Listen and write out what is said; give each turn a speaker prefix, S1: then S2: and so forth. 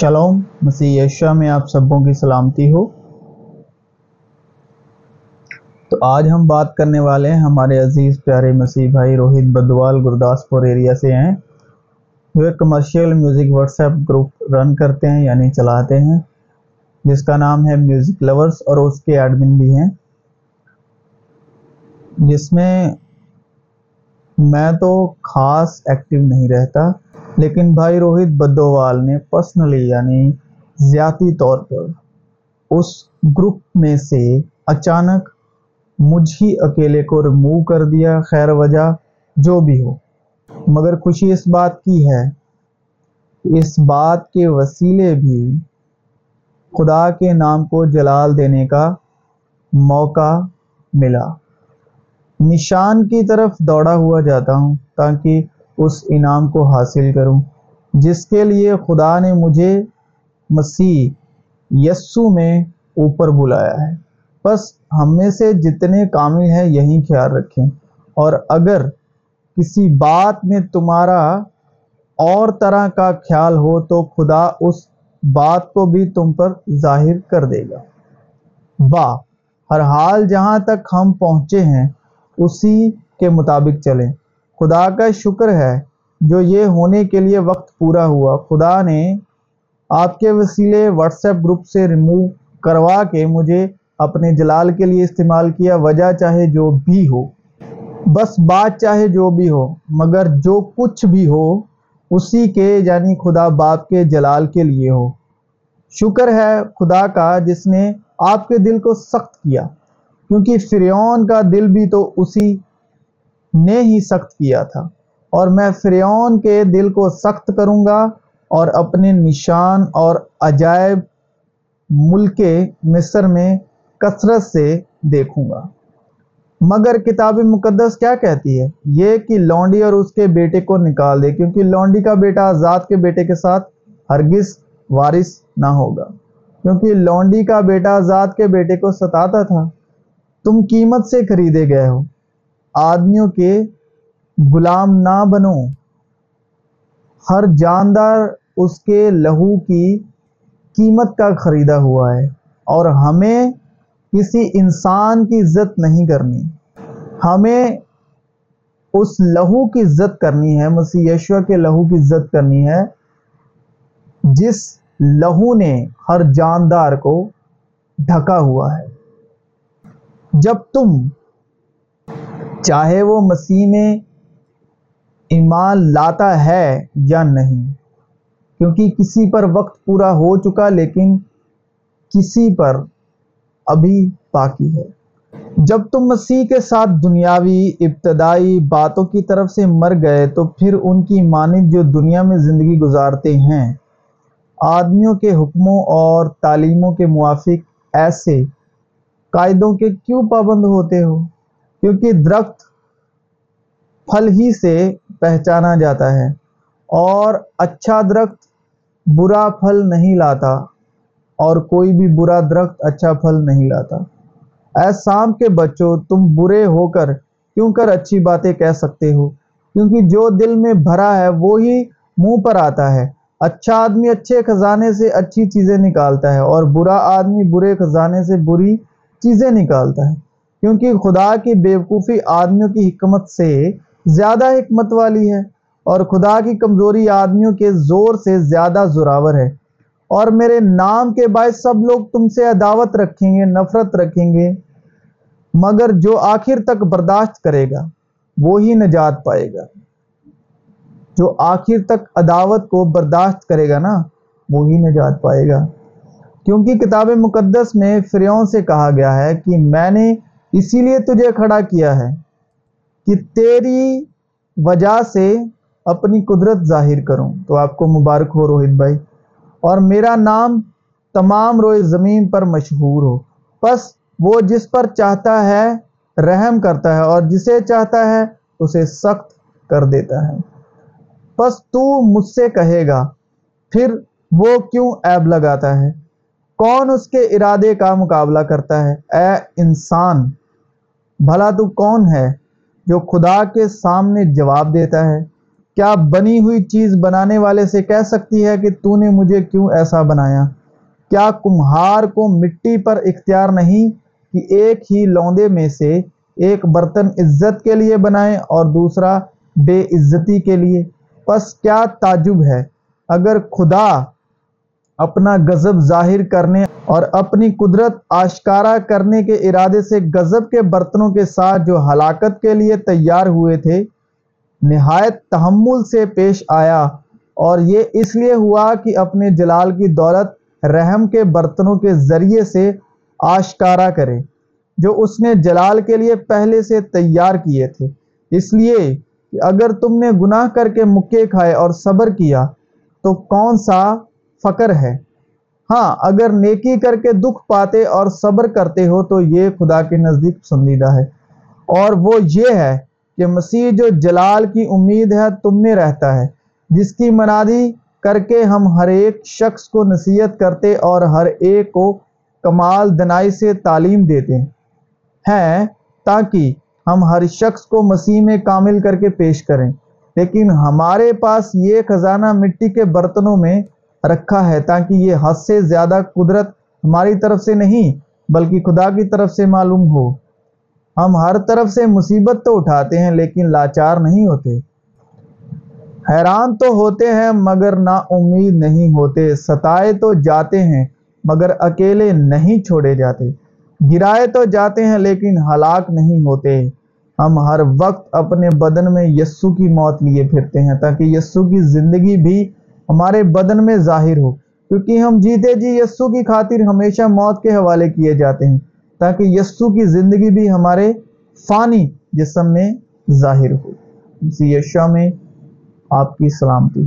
S1: Shalom, مسیح یشا میں آپ سبوں کی سلامتی ہو۔ تو آج ہم بات کرنے والے ہیں، ہمارے عزیز پیارے مسیح بھائی روہت بدوال گرداس پور ایریا سے ہیں۔ وہ ایک commercial music WhatsApp group run کرتے ہیں یعنی چلاتے ہیں۔ جس کا نام ہے میوزک لورز اور اس کے ایڈمن بھی ہیں۔ جس میں میں تو خاص ایکٹیو نہیں رہتا لیکن بھائی روہت بدوال نے پرسنلی یعنی ذاتی طور پر اس گروپ میں سے اچانک مجھ ہی اکیلے کو ریموو کر دیا، خیر وجہ جو بھی ہو۔ مگر خوشی اس بات کی ہے، اس بات کے وسیلے بھی خدا کے نام کو جلال دینے کا موقع ملا۔ نشان کی طرف دوڑا ہوا جاتا ہوں تاکہ اس انعام کو حاصل کروں۔ جس کے لیے خدا نے مجھے مسیح یسو میں اوپر بلایا ہے۔ بس ہم میں سے جتنے کامل ہیں، یہی خیال رکھیں۔ اور اگر کسی بات میں تمہارا اور طرح کا خیال ہو، تو خدا اس بات کو بھی تم پر ظاہر کر دے گا۔ واہ ہر حال جہاں تک ہم پہنچے ہیں، اسی کے مطابق چلیں۔ خدا کا شکر ہے جو یہ ہونے کے لیے وقت پورا ہوا۔ خدا نے آپ کے وسیلے واٹس ایپ گروپ سے ریموو کروا کے مجھے اپنے جلال کے لیے استعمال کیا۔ وجہ چاہے جو بھی ہو، بس بات چاہے جو بھی ہو، مگر جو کچھ بھی ہو، اسی کے یعنی خدا باپ کے جلال کے لیے ہو۔ شکر ہے خدا کا جس نے آپ کے دل کو سخت کیا، کیونکہ فریون کا دل بھی تو اسی نے ہی سخت کیا تھا۔ اور میں فریون کے دل کو سخت کروں گا اور اپنے نشان اور عجائب ملک مصر میں کثرت سے دیکھوں گا۔ مگر کتاب مقدس کیا کہتی ہے؟ یہ کہ لونڈی اور اس کے بیٹے کو نکال دے، کیونکہ لونڈی کا بیٹا آزاد کے بیٹے کے ساتھ ہرگز وارث نہ ہوگا۔ کیونکہ لونڈی کا بیٹا آزاد کے بیٹے کو ستاتا تھا۔ تم قیمت سے خریدے گئے ہو۔ آدمیوں کے غلام نہ بنو۔ ہر جاندار اس کے لہو کی قیمت کا خریدا ہوا ہے اور ہمیں کسی انسان کی عزت نہیں کرنی۔ ہمیں اس لہو کی عزت کرنی ہے، مسیح یشوا کے لہو کی عزت کرنی ہے، جس لہو نے ہر جاندار کو ڈھکا ہوا ہے۔ جب تم چاہے وہ مسیح میں ایمان لاتا ہے یا نہیں۔ کیونکہ کسی پر وقت پورا ہو چکا لیکن کسی پر ابھی باقی ہے۔ جب تم مسیح کے ساتھ دنیاوی ابتدائی باتوں کی طرف سے مر گئے تو پھر ان کی مانند جو دنیا میں زندگی گزارتے ہیں، آدمیوں کے حکموں اور تعلیموں کے موافق ایسے قائدوں کے کیوں پابند ہوتے ہو؟ کیونکہ درخت پھل ہی سے پہچانا جاتا ہے اور اچھا درخت برا پھل نہیں لاتا اور کوئی بھی برا درخت اچھا پھل نہیں لاتا۔ اے سام کے بچوں، تم برے ہو کر کیوں کر اچھی باتیں کہہ سکتے ہو؟ کیونکہ جو دل میں بھرا ہے وہی منہ پر آتا ہے۔ اچھا آدمی اچھے خزانے سے اچھی چیزیں نکالتا ہے اور برا آدمی برے خزانے سے بری چیزیں نکالتا ہے۔ کیونکہ خدا کی بیوقوفی آدمیوں کی حکمت سے زیادہ حکمت والی ہے اور خدا کی کمزوری آدمیوں کے زور سے زیادہ زوراور ہے۔ اور میرے نام کے باعث سب لوگ تم سے عداوت رکھیں گے، نفرت رکھیں گے، مگر جو آخر تک برداشت کرے گا، وہی نجات پائے گا۔ جو آخر تک عداوت کو برداشت کرے گا نا، وہی نجات پائے گا۔ کیونکہ کتاب مقدس میں فریون سے کہا گیا ہے کہ میں نے اسی لیے تجھے کھڑا کیا ہے کہ تیری وجہ سے اپنی قدرت ظاہر کروں۔ تو آپ کو مبارک ہو روہت بھائی۔ اور میرا نام تمام روئے زمین پر مشہور ہو۔ بس وہ جس پر چاہتا ہے رحم کرتا ہے اور جسے چاہتا ہے اسے سخت کر دیتا ہے۔ بس تو مجھ سے کہے گا، پھر وہ کیوں عیب لگاتا ہے؟ کون اس کے ارادے کا مقابلہ کرتا ہے؟ اے انسان، بھلا تو کون ہے جو خدا کے سامنے جواب دیتا ہے؟ کیا بنی ہوئی چیز بنانے والے سے کہہ سکتی ہے کہ تو نے مجھے کیوں ایسا بنایا؟ کیا کمہار کو مٹی پر اختیار نہیں کہ ایک ہی لوندے میں سے ایک برتن عزت کے لیے بنائیں اور دوسرا بے عزتی کے لیے؟ پس کیا تعجب ہے؟ اگر خدا اپنا غضب ظاہر کرنے اور اپنی قدرت آشکارا کرنے کے ارادے سے غضب کے برتنوں کے ساتھ جو ہلاکت کے لیے تیار ہوئے تھے، نہایت تحمل سے پیش آیا اور یہ اس لیے ہوا کہ اپنے جلال کی دولت، رحم کے برتنوں کے ذریعے سے آشکارا کرے، جو اس نے جلال کے لیے پہلے سے تیار کیے تھے۔ اس لیے کہ اگر تم نے گناہ کر کے مکے کھائے اور صبر کیا، تو کون سا فقر ہے۔ ہاں اگر نیکی کر کے دکھ پاتے اور صبر کرتے ہو تو یہ خدا کے نزدیک پسندیدہ ہے۔ اور وہ یہ ہے کہ مسیح جو جلال کی امید ہے، تم میں رہتا ہے، جس کی منادی کر کے ہم ہر ایک شخص کو نصیحت کرتے اور ہر ایک کو کمال دنائی سے تعلیم دیتے ہیں، تاکہ ہم ہر شخص کو مسیح میں کامل کر کے پیش کریں۔ لیکن ہمارے پاس یہ خزانہ مٹی کے برتنوں میں رکھا ہے تاکہ یہ حد سے زیادہ قدرت ہماری طرف سے نہیں، بلکہ خدا کی طرف سے معلوم ہو۔ ہم ہر طرف سے مصیبت تو اٹھاتے ہیں، لیکن لاچار نہیں ہوتے۔ حیران تو ہوتے ہیں مگر نا امید نہیں ہوتے۔ ستائے تو جاتے ہیں مگر اکیلے نہیں چھوڑے جاتے۔ گرائے تو جاتے ہیں لیکن ہلاک نہیں ہوتے۔ ہم ہر وقت اپنے بدن میں یسو کی موت لیے پھرتے ہیں تاکہ یسو کی زندگی بھی ہمارے بدن میں ظاہر ہو۔ کیونکہ ہم جیتے جی یسو کی خاطر ہمیشہ موت کے حوالے کیے جاتے ہیں، تاکہ یسو کی زندگی بھی ہمارے فانی جسم میں ظاہر ہو۔ اسی یشا میں آپ کی سلامتی۔ ہو